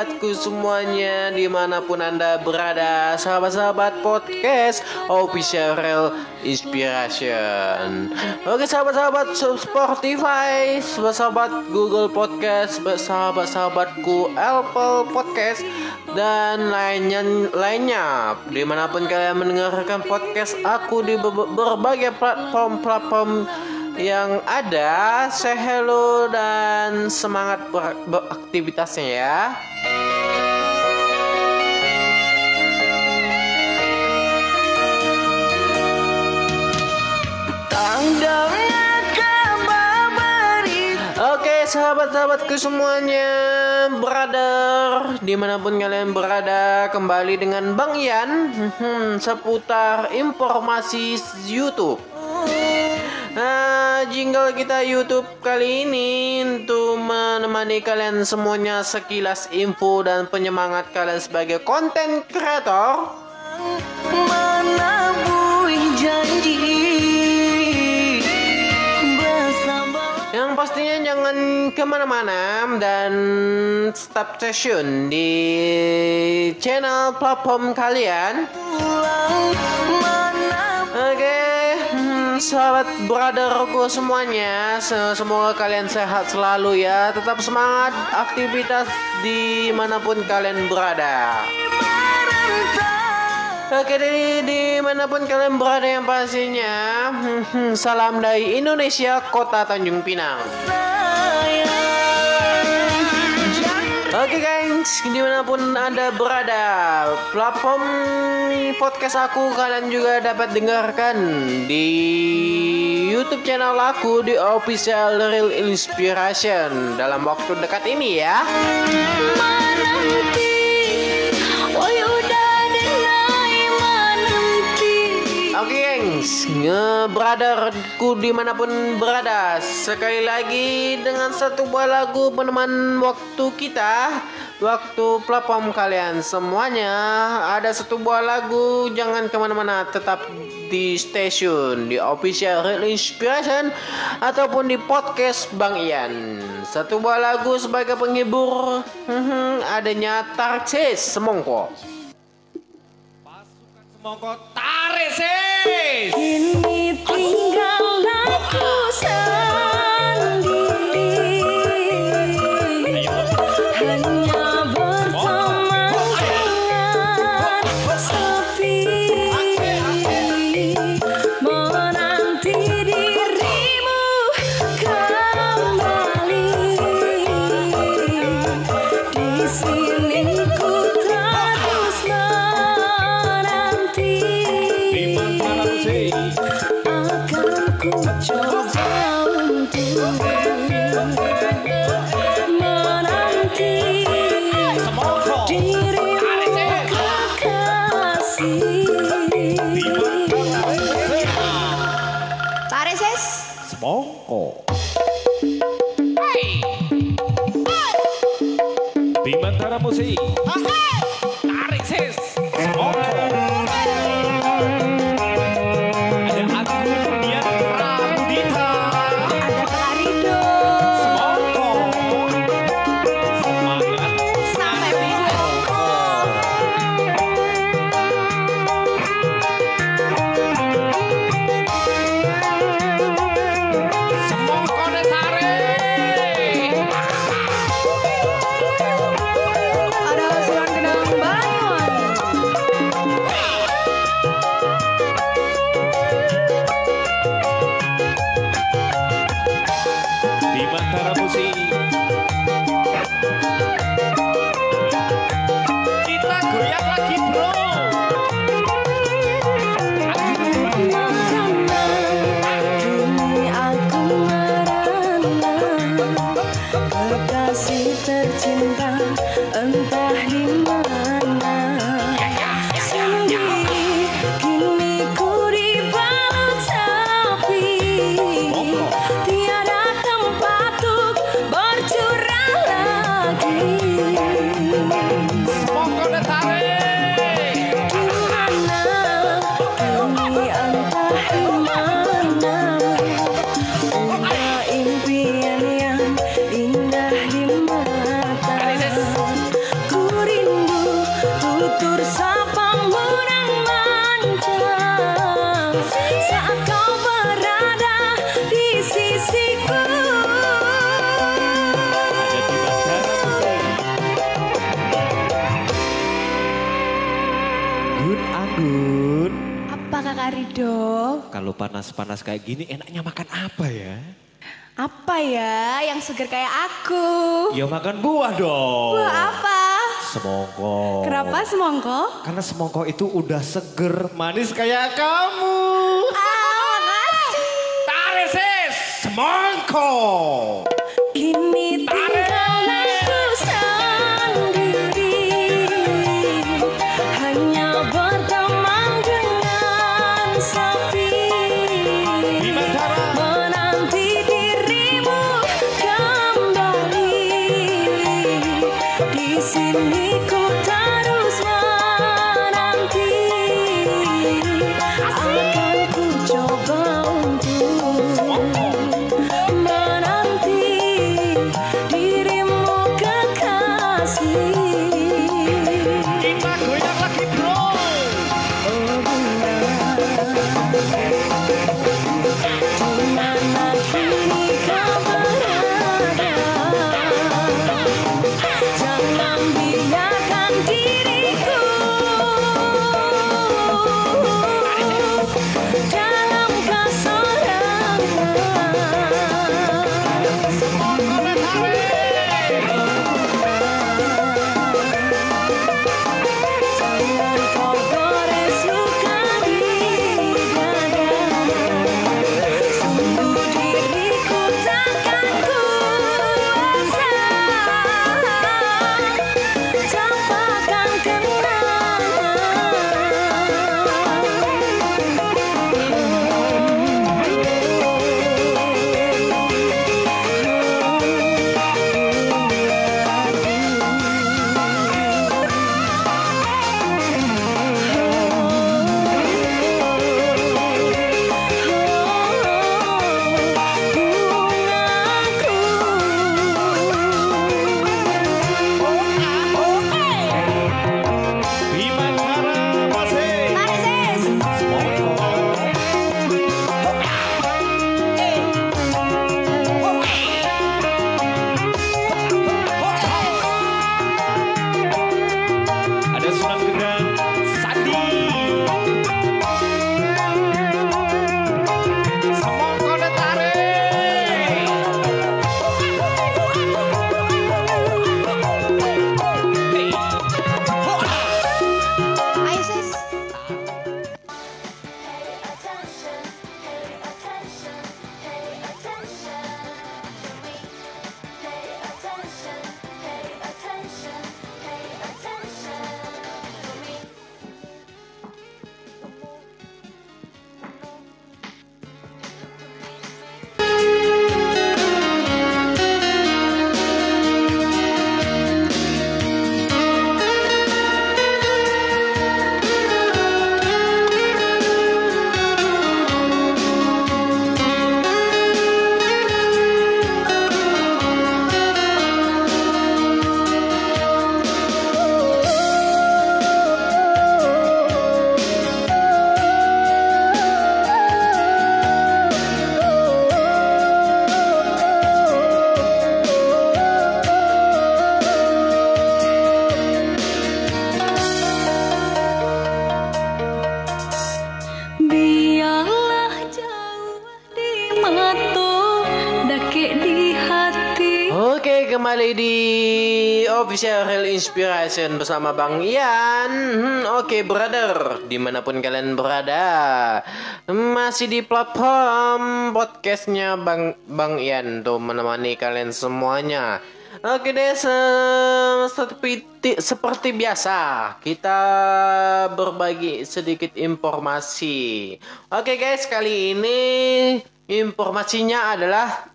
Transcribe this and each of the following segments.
sahabatku semuanya Di mana pun anda berada Sahabat-sahabat podcast Official Real Inspiration. Oke sahabat-sahabat Spotify Sahabat Google Podcast Sahabat-sahatku Apple Podcast Dan lainnya lainnya. Di mana pun kalian mendengarkan podcast aku Di berbagai platform-platform yang ada say hello dan semangat ber beraktivitasnya ya sahabat-sahabatku semuanya Brother Di mana pun kalian berada Kembali dengan Bang Ian hmm, Seputar informasi Youtube Nah, jingle kita YouTube kali ini untuk menemani kalian semuanya sekilas info dan penyemangat kalian sebagai konten kreator. janji pastinya jangan ke mana-mana dan stop session di channel platform kalian. Oke. Okay sahabat brotherku semuanya Semoga kalian sehat selalu ya Tetap semangat aktivitas di mana pun kalian berada Oke di di mana pun kalian berada yang pastinya Salam dari Indonesia Kota Tanjung Pinang Oke guys, di mana pun anda berada, platform podcast aku kalian juga dapat dengarkan di YouTube channel aku di Official Real Inspiration dalam waktu dekat ini ya. Oke gengs, nge-brotherku di mana pun berada Sekali lagi dengan satu buah lagu peneman waktu kita Waktu platform kalian semuanya. Ada satu buah lagu Jangan ke mana-mana Tetap di stasiun Di official Real Inspiration Ataupun di podcast Bang Ian. Satu buah lagu sebagai penghibur Adanya Tarsis Semongko Semongko tarik sis. Kini tinggal aku sendiri. see. Kak Rido? Kalau panas-panas kayak gini enaknya makan apa ya? Apa ya yang seger kayak aku? Ya makan buah dong. Wah apa? Semongko. Kenapa semongko? Karena semongko itu udah seger, manis kayak kamu. Ah, makasih. Tarik sis, semongko. Inspiration bersama Bang Ian. Hmm, Oke, brother, di mana pun kalian berada, masih di platform podcastnya Bang Bang Ian tuh menemani kalian semuanya. Oke deh, se- seperti seperti biasa kita berbagi sedikit informasi. Oke guys, kali ini informasinya adalah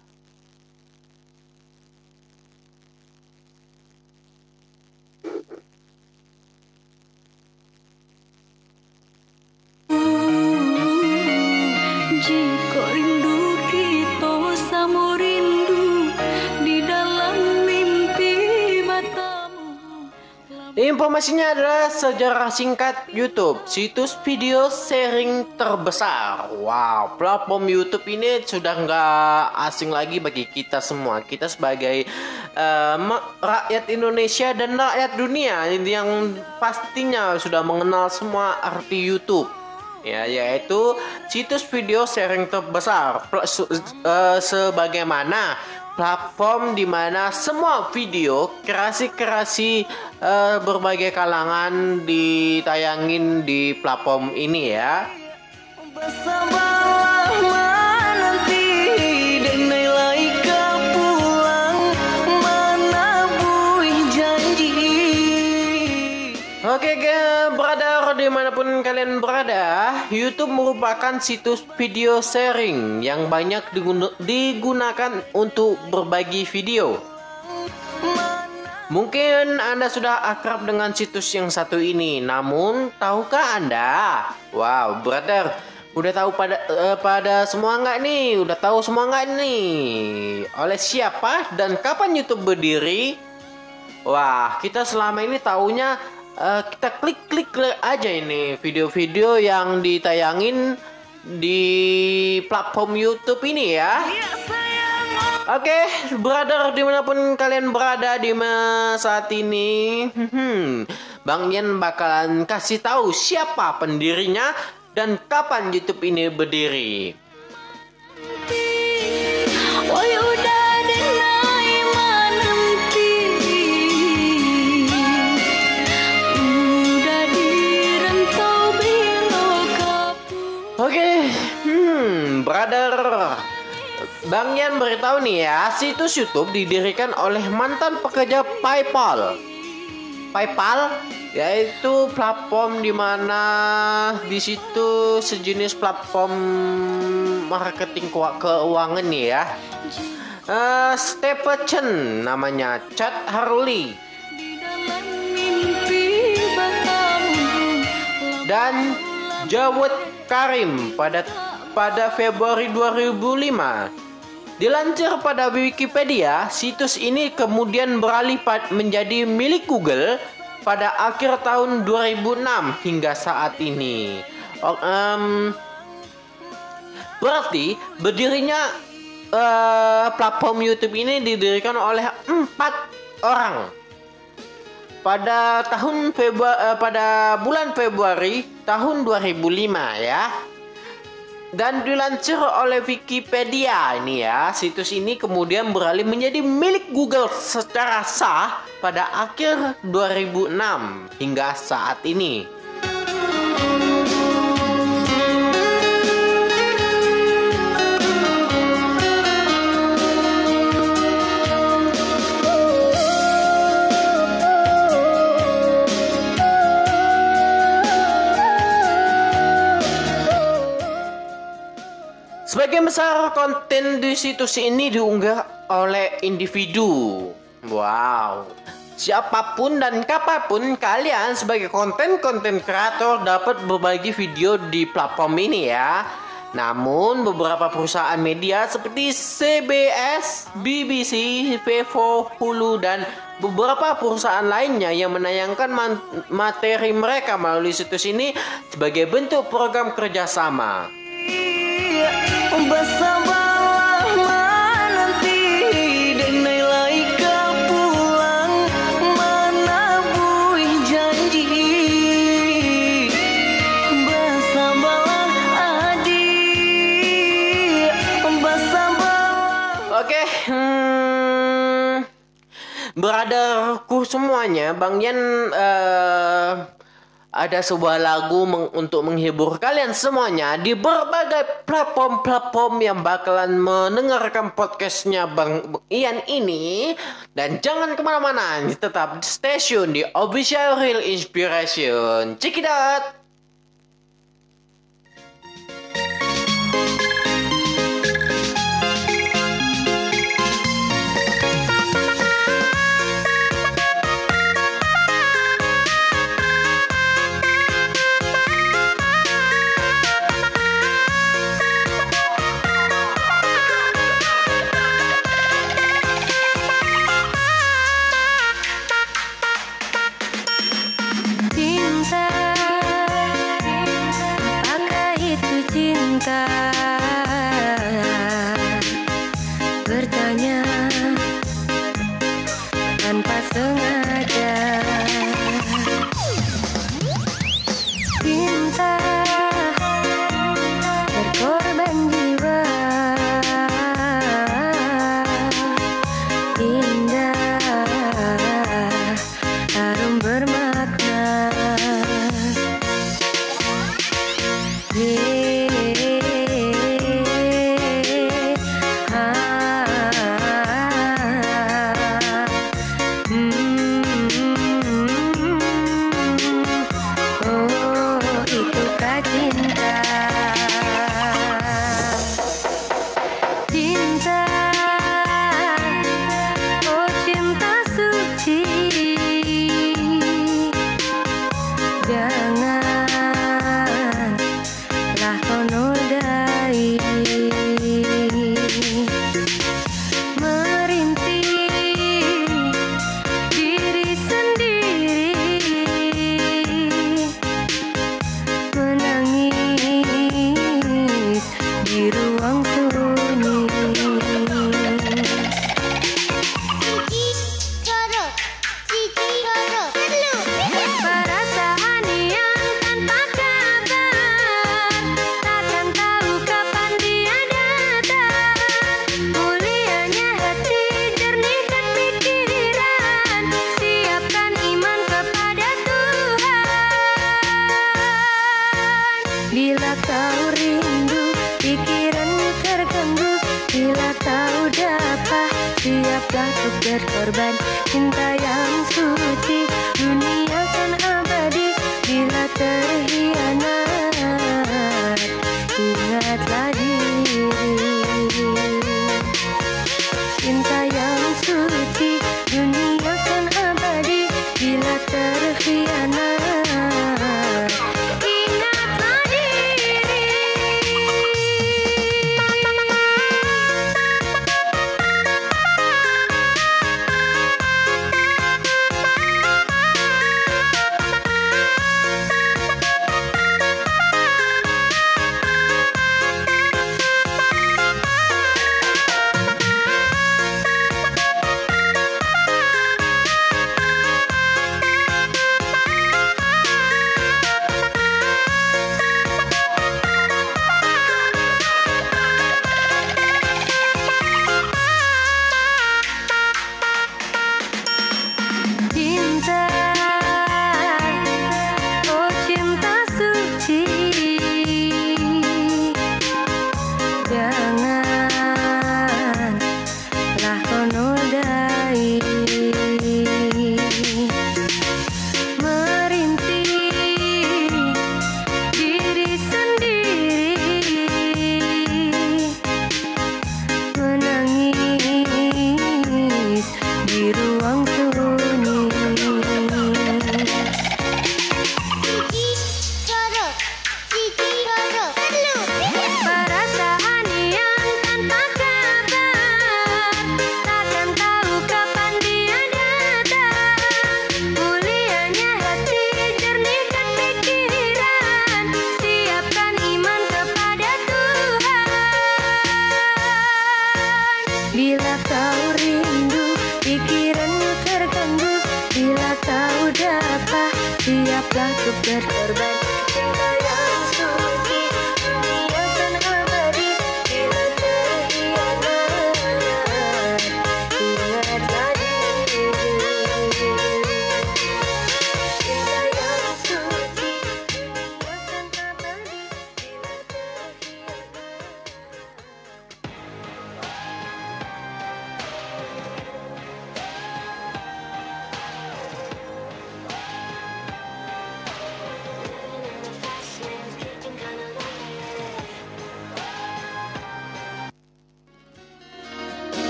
Informasinya adalah sejarah singkat YouTube, situs video sharing terbesar. Wow, platform YouTube ini sudah nggak asing lagi bagi kita semua. Kita sebagai ma- rakyat Indonesia dan rakyat dunia yang pastinya sudah mengenal semua arti YouTube. Ya yaitu situs video sharing terbesar eh, sebagaimana platform di mana semua video kreasi-kreasi eh, berbagai kalangan ditayangin di platform ini ya. Bersabarlah brother di mana pun kalian berada, YouTube merupakan situs video sharing yang banyak digun- digunakan untuk berbagi video. Mungkin Anda sudah akrab dengan situs yang satu ini, namun tahukah Anda? Wow, brother, udah tahu pada eh, pada semua nggak nih? Udah tahu semua nggak nih? Oleh siapa dan kapan YouTube berdiri? Wah, kita selama ini taunya eh, kita klik-klik aja ini video-video yang ditayangin di platform YouTube ini ya. Oke, brother di mana pun kalian berada di saat ini, hmm, Bang Yen bakalan kasih tahu siapa pendirinya dan kapan YouTube ini berdiri. Brother. Bang Yan beritahu nih ya, situs YouTube didirikan oleh mantan pekerja PayPal. PayPal yaitu platform di mana di situ sejenis platform marketing keu- keuangan nih ya. Eh, Stephen namanya Chad Harley dan Jawed Karim pada pada Februari 2005. Dilansir pada Wikipedia, situs ini kemudian beralih menjadi milik Google pada akhir tahun 2006 hingga saat ini. Oh, em, berarti berdirinya eh, platform YouTube ini didirikan oleh empat orang pada tahun Februari pada bulan Februari tahun 2005 ya. Dan dilansir oleh Wikipedia ini ya, situs ini kemudian beralih menjadi milik Google secara sah pada akhir 2006 hingga saat ini. Sebagian besar konten di situs ini diunggah oleh individu. Wow. Siapa pun dan kapan pun kalian sebagai konten-konten kreator dapat berbagi video di platform ini ya. Namun beberapa perusahaan media seperti CBS, BBC, Vivo, Hulu dan beberapa perusahaan lainnya yang menayangkan materi mereka melalui situs ini sebagai bentuk program kerjasama. Hmm, brotherku semuanya, Bang Yan eh, ada sebuah lagu meng- untuk menghibur kalian semuanya di berbagai platform-platform yang bakalan mendengarkan podcastnya Bang Ian ini. Dan jangan ke mana-mana, tetap stay tune di Official Real Inspiration. Check it out!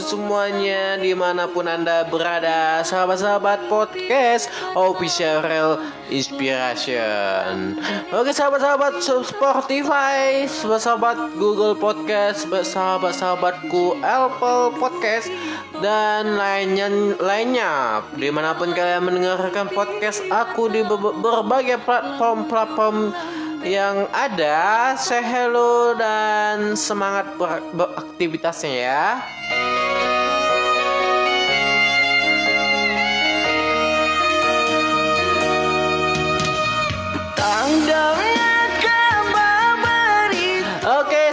Semuanya Di mana pun anda berada Sahabat-sahabat podcast Official Real Inspiration. Oke sahabat-sahabat Spotify Sahabat Google Podcast Sahabat-sahatku Apple Podcast Dan lainnya lainnya. Di mana pun kalian mendengarkan podcast aku Di ber- berbagai platform-platform yang ada say hello dan semangat ber- beraktivitasnya ya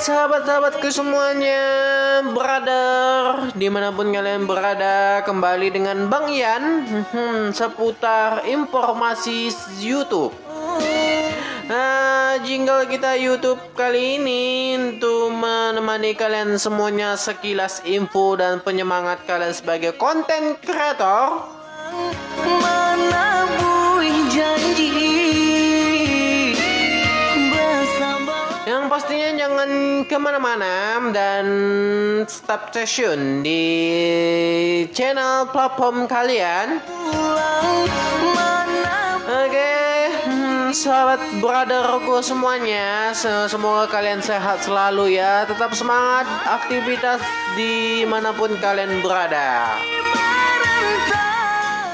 sahabat-sahabatku semuanya Brother Di mana pun kalian berada Kembali dengan Bang Ian hmm, Seputar informasi Youtube Nah, jingle kita YouTube kali ini untuk menemani kalian semuanya sekilas info dan penyemangat kalian sebagai konten kreator. Yang pastinya jangan ke mana-mana dan stop session di channel platform kalian. Oke, hmm, sahabat brotherku semuanya, se- semoga kalian sehat selalu ya. Tetap semangat aktivitas di mana pun kalian berada.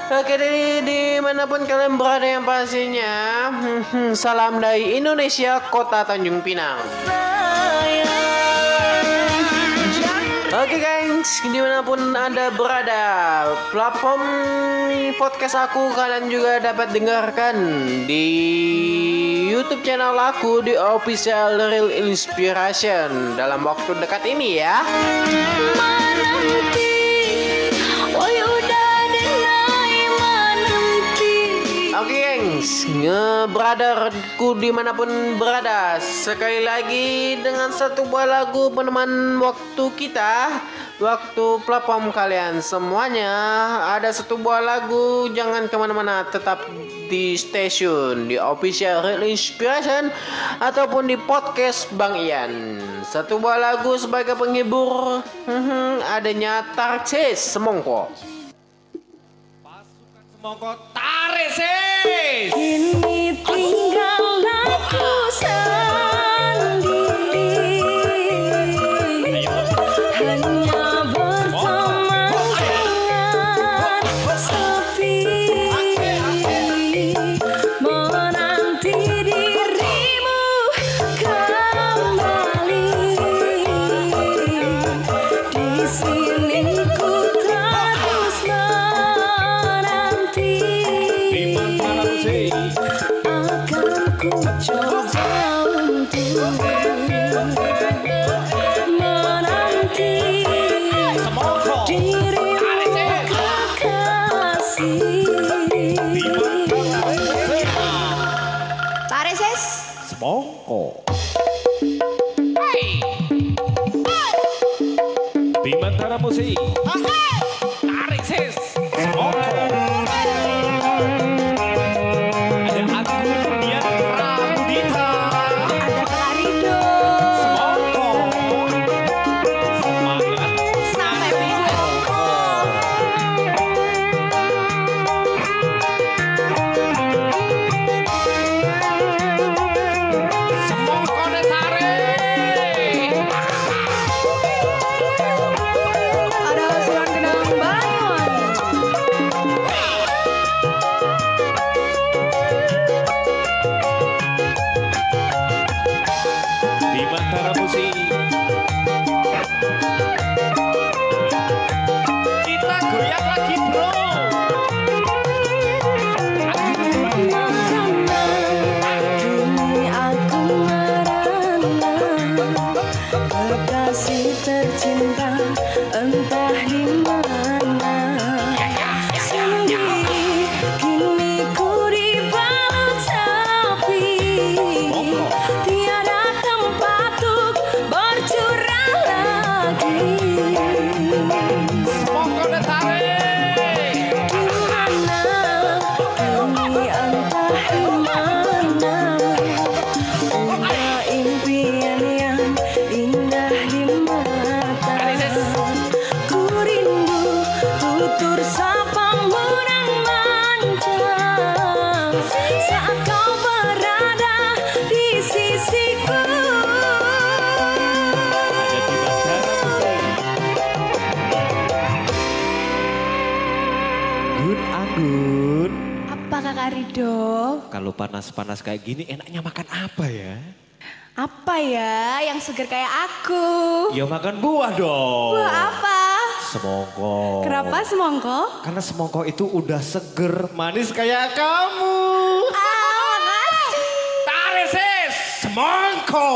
Oke, di di mana pun kalian berada yang pastinya, hmm, salam dari Indonesia, kota Tanjung Pinang. Oke guys, di mana pun anda berada, platform podcast aku kalian juga dapat dengarkan di YouTube channel aku di Official Real Inspiration dalam waktu dekat ini ya. Gengs, nge-brotherku di mana pun berada Sekali lagi dengan satu buah lagu peneman waktu kita Waktu platform kalian semuanya. Ada satu buah lagu Jangan ke mana-mana Tetap di stasiun Di official Real Inspiration Ataupun di podcast Bang Ian. Satu buah lagu sebagai penghibur Adanya Tarsis Semongko Semongko tarik sis. Kini tinggal aku 嘿。Rido? Kalau panas-panas kayak gini enaknya makan apa ya? Apa ya yang seger kayak aku? Ya makan buah dong. Wah apa? Semongko. Kenapa semongko? Karena semongko itu udah seger, manis kayak kamu. Ah, makasih. Tarik sis, semongko.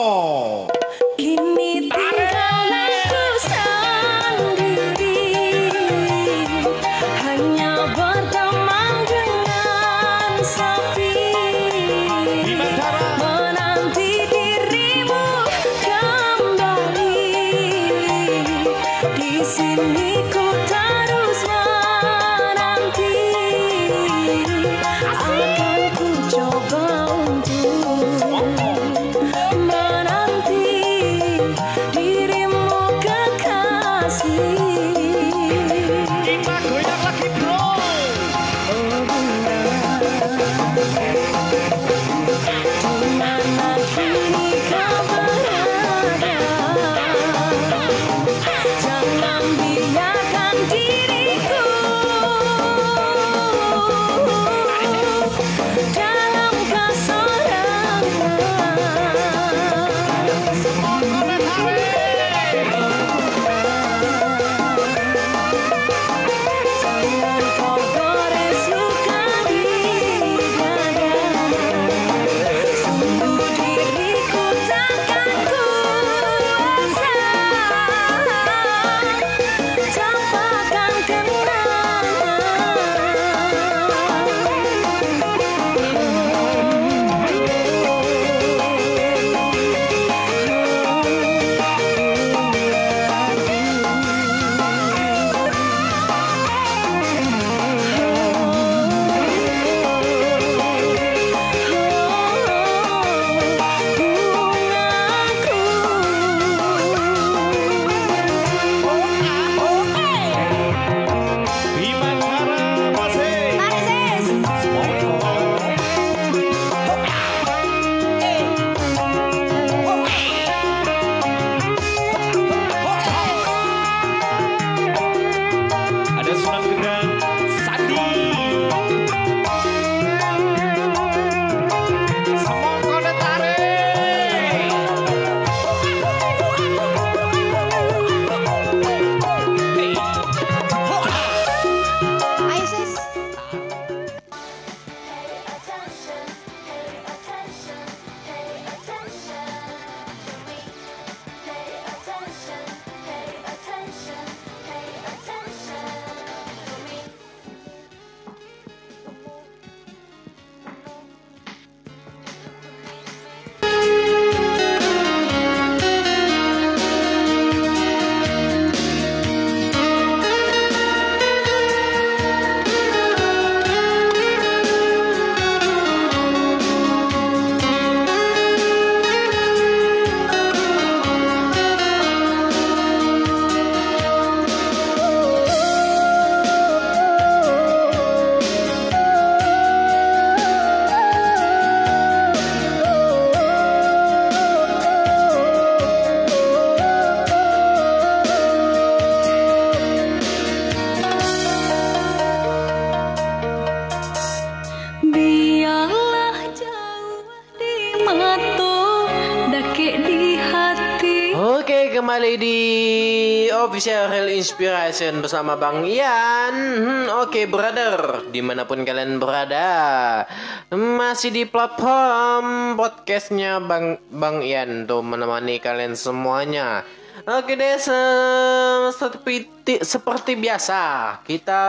Inspiration bersama Bang Ian. Hmm, Oke, brother, di mana pun kalian berada, masih di platform podcastnya Bang Bang Ian tuh menemani kalian semuanya. Oke deh, se- seperti, seperti biasa kita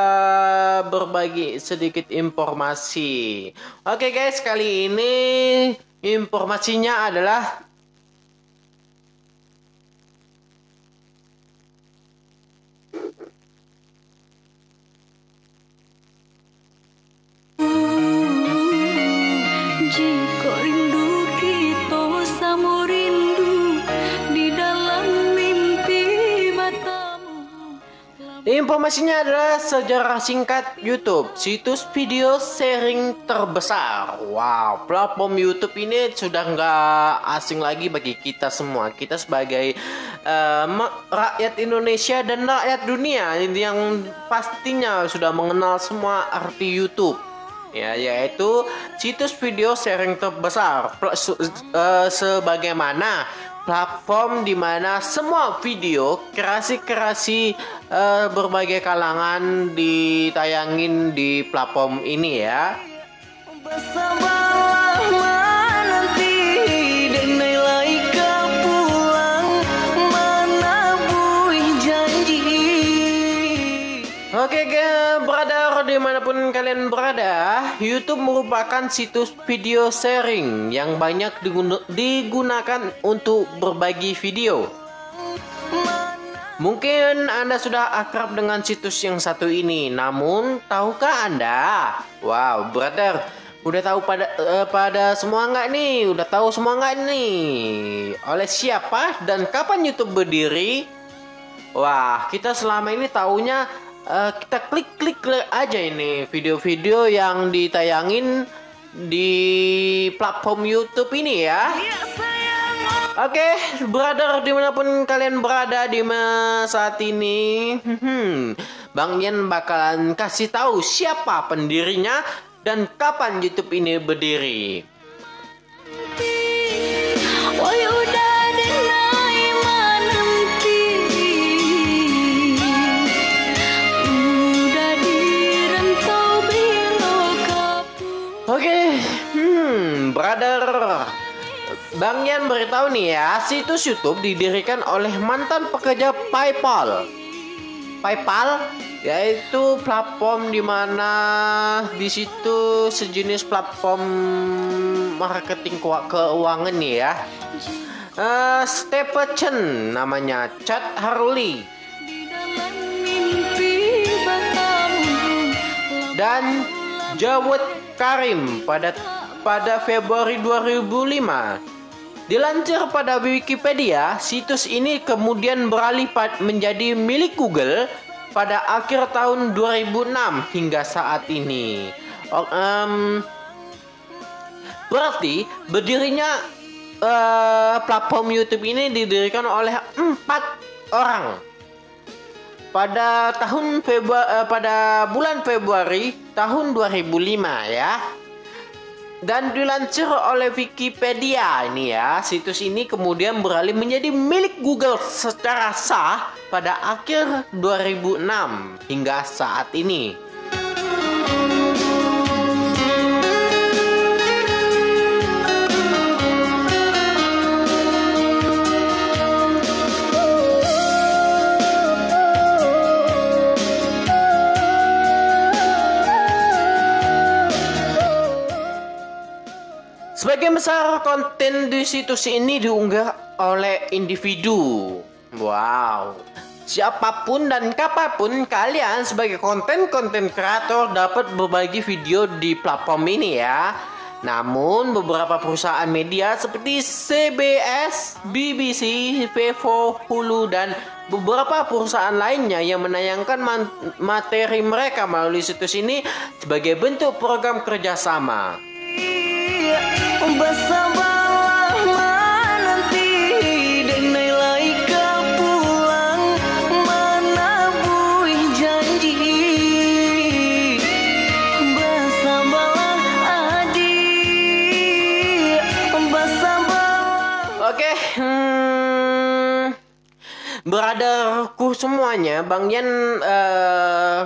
berbagi sedikit informasi. Oke guys, kali ini informasinya adalah Informasinya adalah sejarah singkat YouTube, situs video sharing terbesar. Wow, platform YouTube ini sudah nggak asing lagi bagi kita semua. Kita sebagai ma- rakyat Indonesia dan rakyat dunia yang pastinya sudah mengenal semua arti YouTube. ya yaitu situs video sharing terbesar eh, sebagaimana platform di mana semua video kreasi-kreasi eh, berbagai kalangan ditayangin di platform ini ya. Bersabarlah di mana pun kalian berada, YouTube merupakan situs video sharing yang banyak digun- digunakan untuk berbagi video. Mungkin Anda sudah akrab dengan situs yang satu ini, namun tahukah Anda? Wow, brother, udah tahu pada eh, pada semua nggak nih? Udah tahu semua nggak nih? Oleh siapa dan kapan YouTube berdiri? Wah, kita selama ini taunya eh, kita klik-klik aja ini video-video yang ditayangin di platform YouTube ini ya. Oke, brother di mana pun kalian berada di saat ini, hmm, Bang Yen bakalan kasih tahu siapa pendirinya dan kapan YouTube ini berdiri. Woi Oke, hmm, brother. Bang Yan beritahu nih ya, situs YouTube didirikan oleh mantan pekerja PayPal. PayPal yaitu platform di mana di situ sejenis platform marketing keu- keuangan nih ya. Eh, Stephen namanya Chad Harley dan Jawed Karim pada pada Februari 2005. Dilansir pada Wikipedia, situs ini kemudian beralih menjadi milik Google pada akhir tahun 2006 hingga saat ini. Oh, em, berarti berdirinya eh, platform YouTube ini didirikan oleh empat orang pada tahun Februari pada bulan Februari tahun 2005 ya. Dan dilansir oleh Wikipedia ini ya, situs ini kemudian beralih menjadi milik Google secara sah pada akhir 2006 hingga saat ini. Sebagian besar konten di situs ini diunggah oleh individu. Wow. Siapa pun dan kapan pun kalian sebagai konten-konten kreator dapat berbagi video di platform ini ya. Namun beberapa perusahaan media seperti CBS, BBC, Vivo, Hulu dan beberapa perusahaan lainnya yang menayangkan materi mereka melalui situs ini sebagai bentuk program kerjasama. Brotherku semuanya, Bang Yan eh,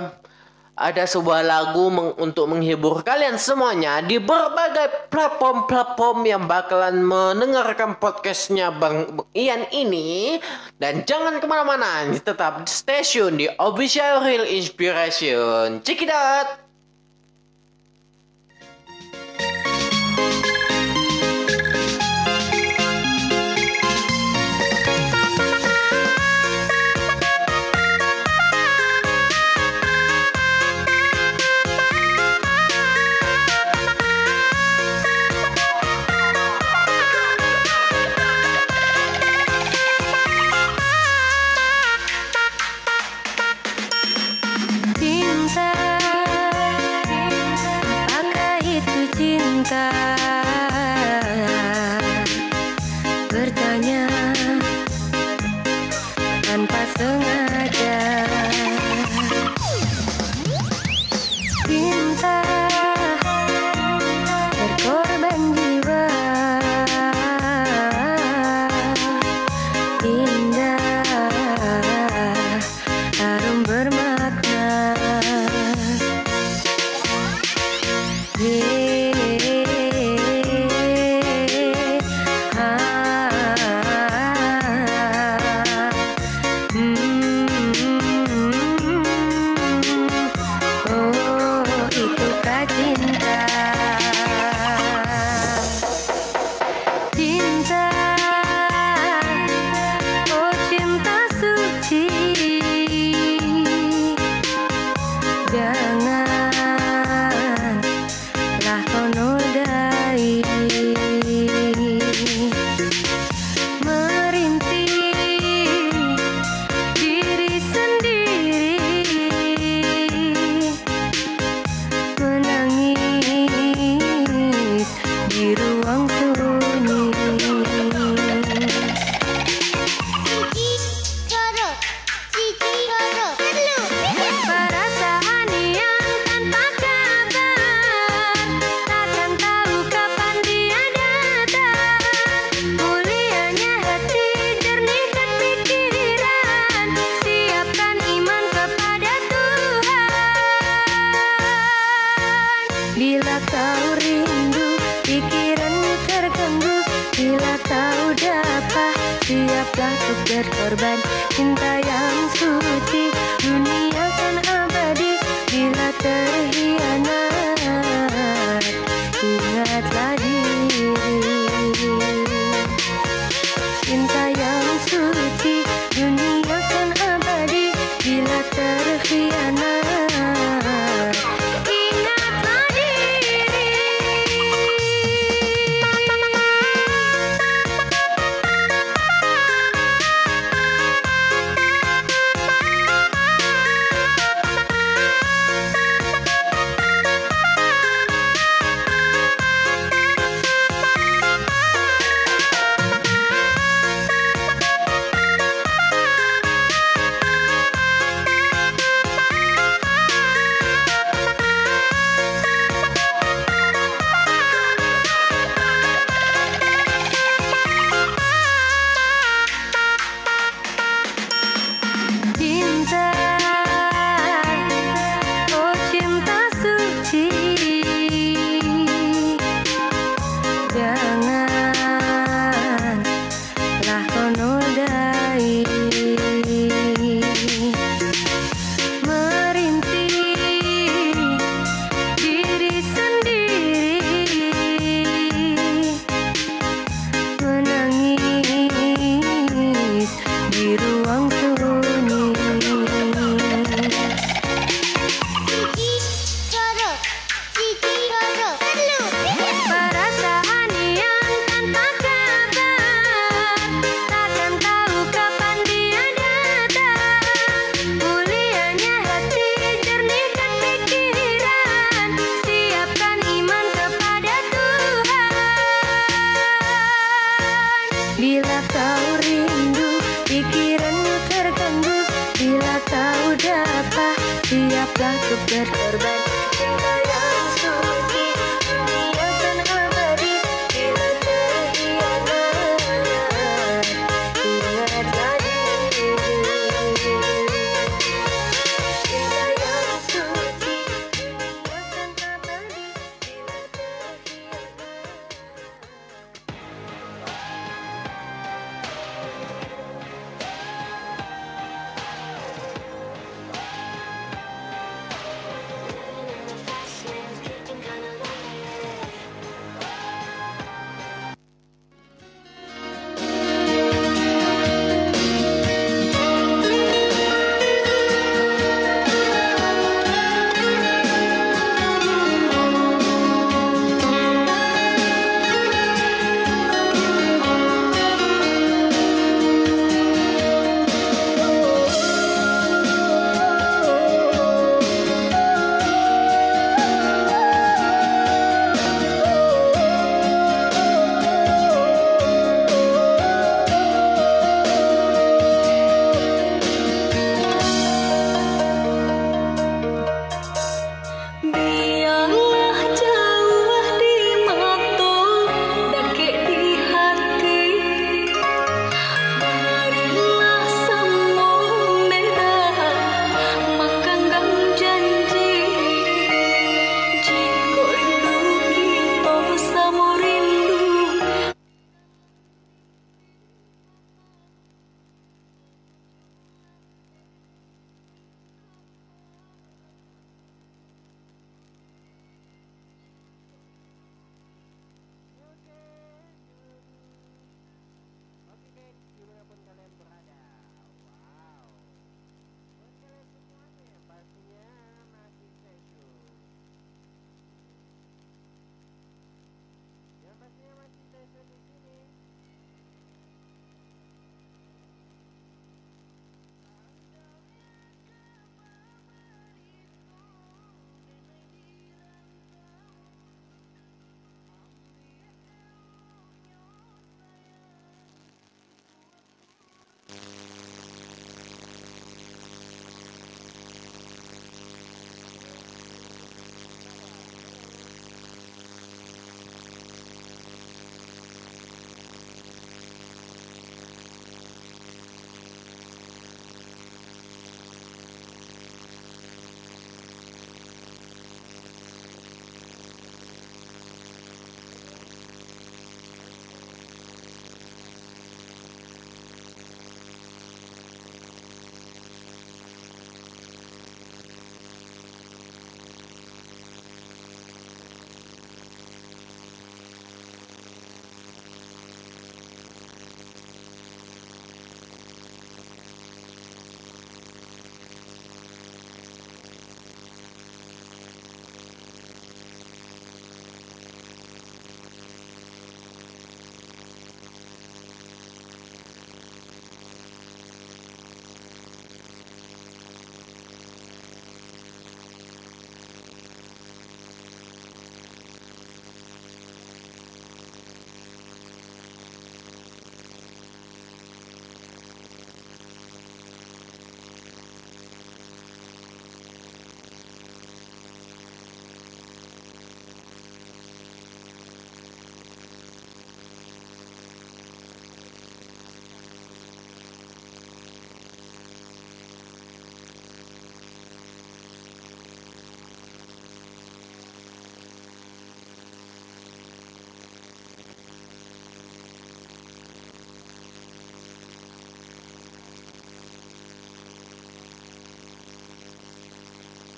ada sebuah lagu meng- untuk menghibur kalian semuanya di berbagai platform-platform yang bakalan mendengarkan podcastnya Bang Ian ini. Dan jangan ke mana-mana, tetap stay tune di Official Real Inspiration. Check it out!